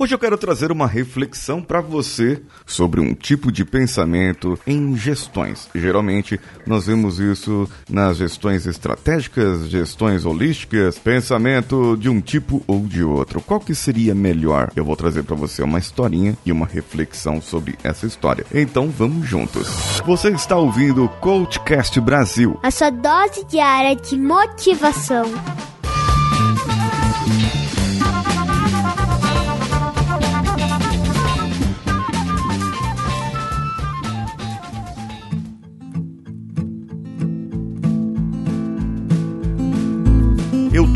Hoje eu quero trazer uma reflexão para você sobre um tipo de pensamento em gestões. Geralmente nós vemos isso nas gestões estratégicas, gestões holísticas, pensamento de um tipo ou de outro. Qual que seria melhor? Eu vou trazer para você uma historinha e uma reflexão sobre essa história. Então vamos juntos. Você está ouvindo o Coachcast Brasil. A sua dose diária de motivação.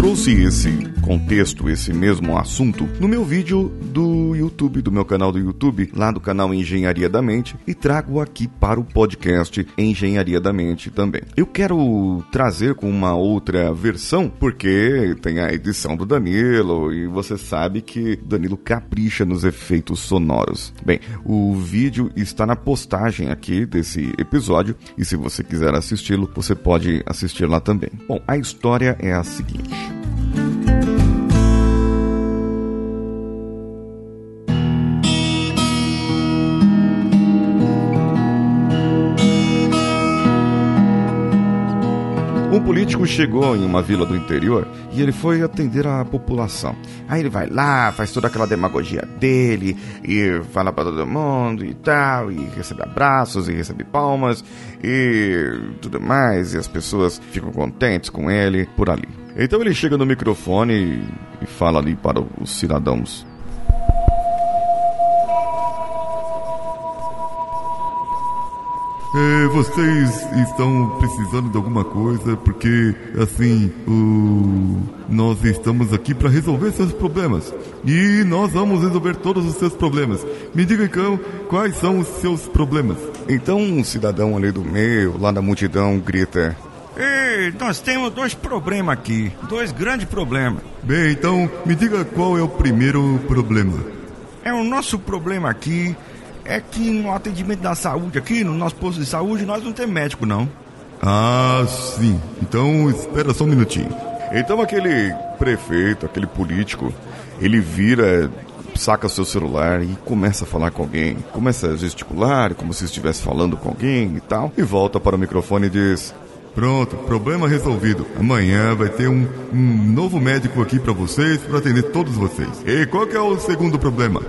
Trouxe esse contexto, esse mesmo assunto, no meu vídeo do YouTube, do meu canal do YouTube, lá do canal Engenharia da Mente, e trago aqui para o podcast Engenharia da Mente também. Eu quero trazer com uma outra versão, porque tem a edição do Danilo, e você sabe que Danilo capricha nos efeitos sonoros. Bem, o vídeo está na postagem aqui desse episódio, e se você quiser assisti-lo, você pode assistir lá também. Bom, a história é a seguinte. Um político chegou em uma vila do interior e ele foi atender a população. Aí ele vai lá, faz toda aquela demagogia dele e fala para todo mundo e tal, e recebe abraços e recebe palmas e tudo mais, e as pessoas ficam contentes com ele por ali. Então ele chega no microfone e, fala ali para os cidadãos. É, vocês estão precisando de alguma coisa porque assim o... nós estamos aqui para resolver seus problemas e nós vamos resolver todos os seus problemas. Me diga então quais são os seus problemas. Então um cidadão ali do meio, lá da multidão, grita: Ei, nós temos dois problemas aqui, dois grandes problemas. Bem, então me diga qual é o primeiro problema. É o nosso problema aqui é que no atendimento da saúde aqui, no nosso posto de saúde, nós não temos médico não. Ah, sim. Então espera só um minutinho. Então aquele prefeito, aquele político, ele vira, saca seu celular e começa a falar com alguém. Começa a gesticular, como se estivesse falando com alguém e tal. E volta para o microfone e diz: Pronto, problema resolvido. Amanhã vai ter um, um novo médico aqui para vocês, para atender todos vocês. E qual que é o segundo problema?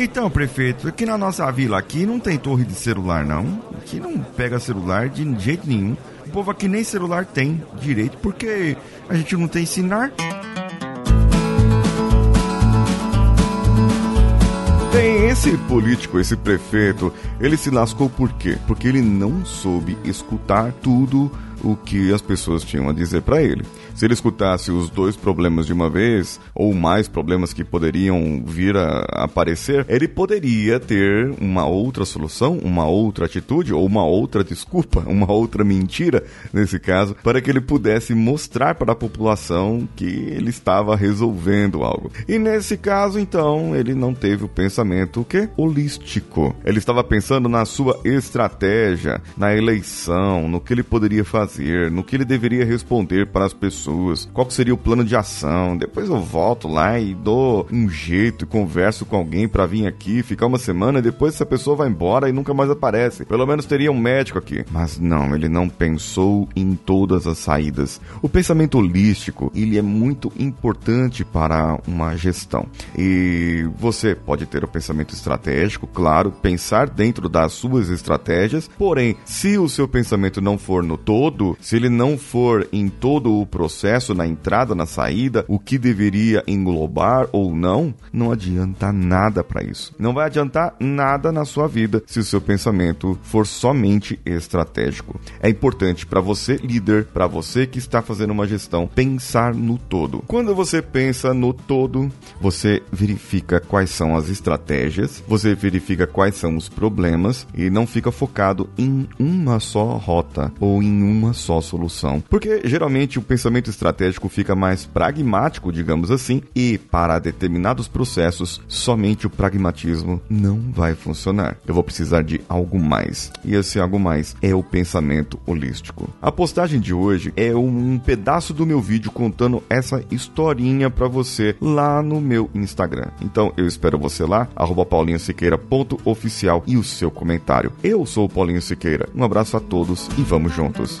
Então, prefeito, aqui na nossa vila aqui não tem torre de celular não. Aqui não pega celular de jeito nenhum. O povo aqui nem celular tem direito porque a gente não tem sinal. Tem esse político, esse prefeito, ele se lascou por quê? Porque ele não soube escutar tudo o que as pessoas tinham a dizer para ele. Se ele escutasse os dois problemas de uma vez, ou mais problemas que poderiam vir a aparecer, ele poderia ter uma outra solução, uma outra atitude, ou uma outra desculpa, uma outra mentira, nesse caso, para que ele pudesse mostrar para a população que ele estava resolvendo algo. E nesse caso, então, ele não teve o pensamento o quê? holístico. Ele estava pensando na sua estratégia, na eleição, no que ele poderia fazer, no que ele deveria responder para as pessoas pessoas, qual seria o plano de ação. Depois eu volto lá e dou um jeito, converso com alguém para vir aqui, ficar uma semana e depois essa pessoa vai embora e nunca mais aparece. Pelo menos teria um médico aqui. Mas não, ele não pensou em todas as saídas. O pensamento holístico, ele é muito importante para uma gestão. E você pode ter o pensamento estratégico, claro, pensar dentro das suas estratégias, porém, se o seu pensamento não for no todo, se ele não for em todo o processo processo na entrada, na saída, o que deveria englobar ou não, não adianta nada para isso. Não vai adiantar nada na sua vida se o seu pensamento for somente estratégico. É importante para você, líder, para você que está fazendo uma gestão, pensar no todo. Quando você pensa no todo, você verifica quais são as estratégias, você verifica quais são os problemas e não fica focado em uma só rota ou em uma só solução. Porque geralmente o pensamento pensamento estratégico fica mais pragmático, digamos assim, e para determinados processos, somente o pragmatismo não vai funcionar. Eu vou precisar de algo mais. E esse algo mais é o pensamento holístico. A postagem de hoje é um pedaço do meu vídeo contando essa historinha para você lá no meu Instagram. Então eu espero você lá, paulinhosiqueira.oficial e o seu comentário. Eu sou o Paulinho Siqueira. Um abraço a todos e vamos juntos.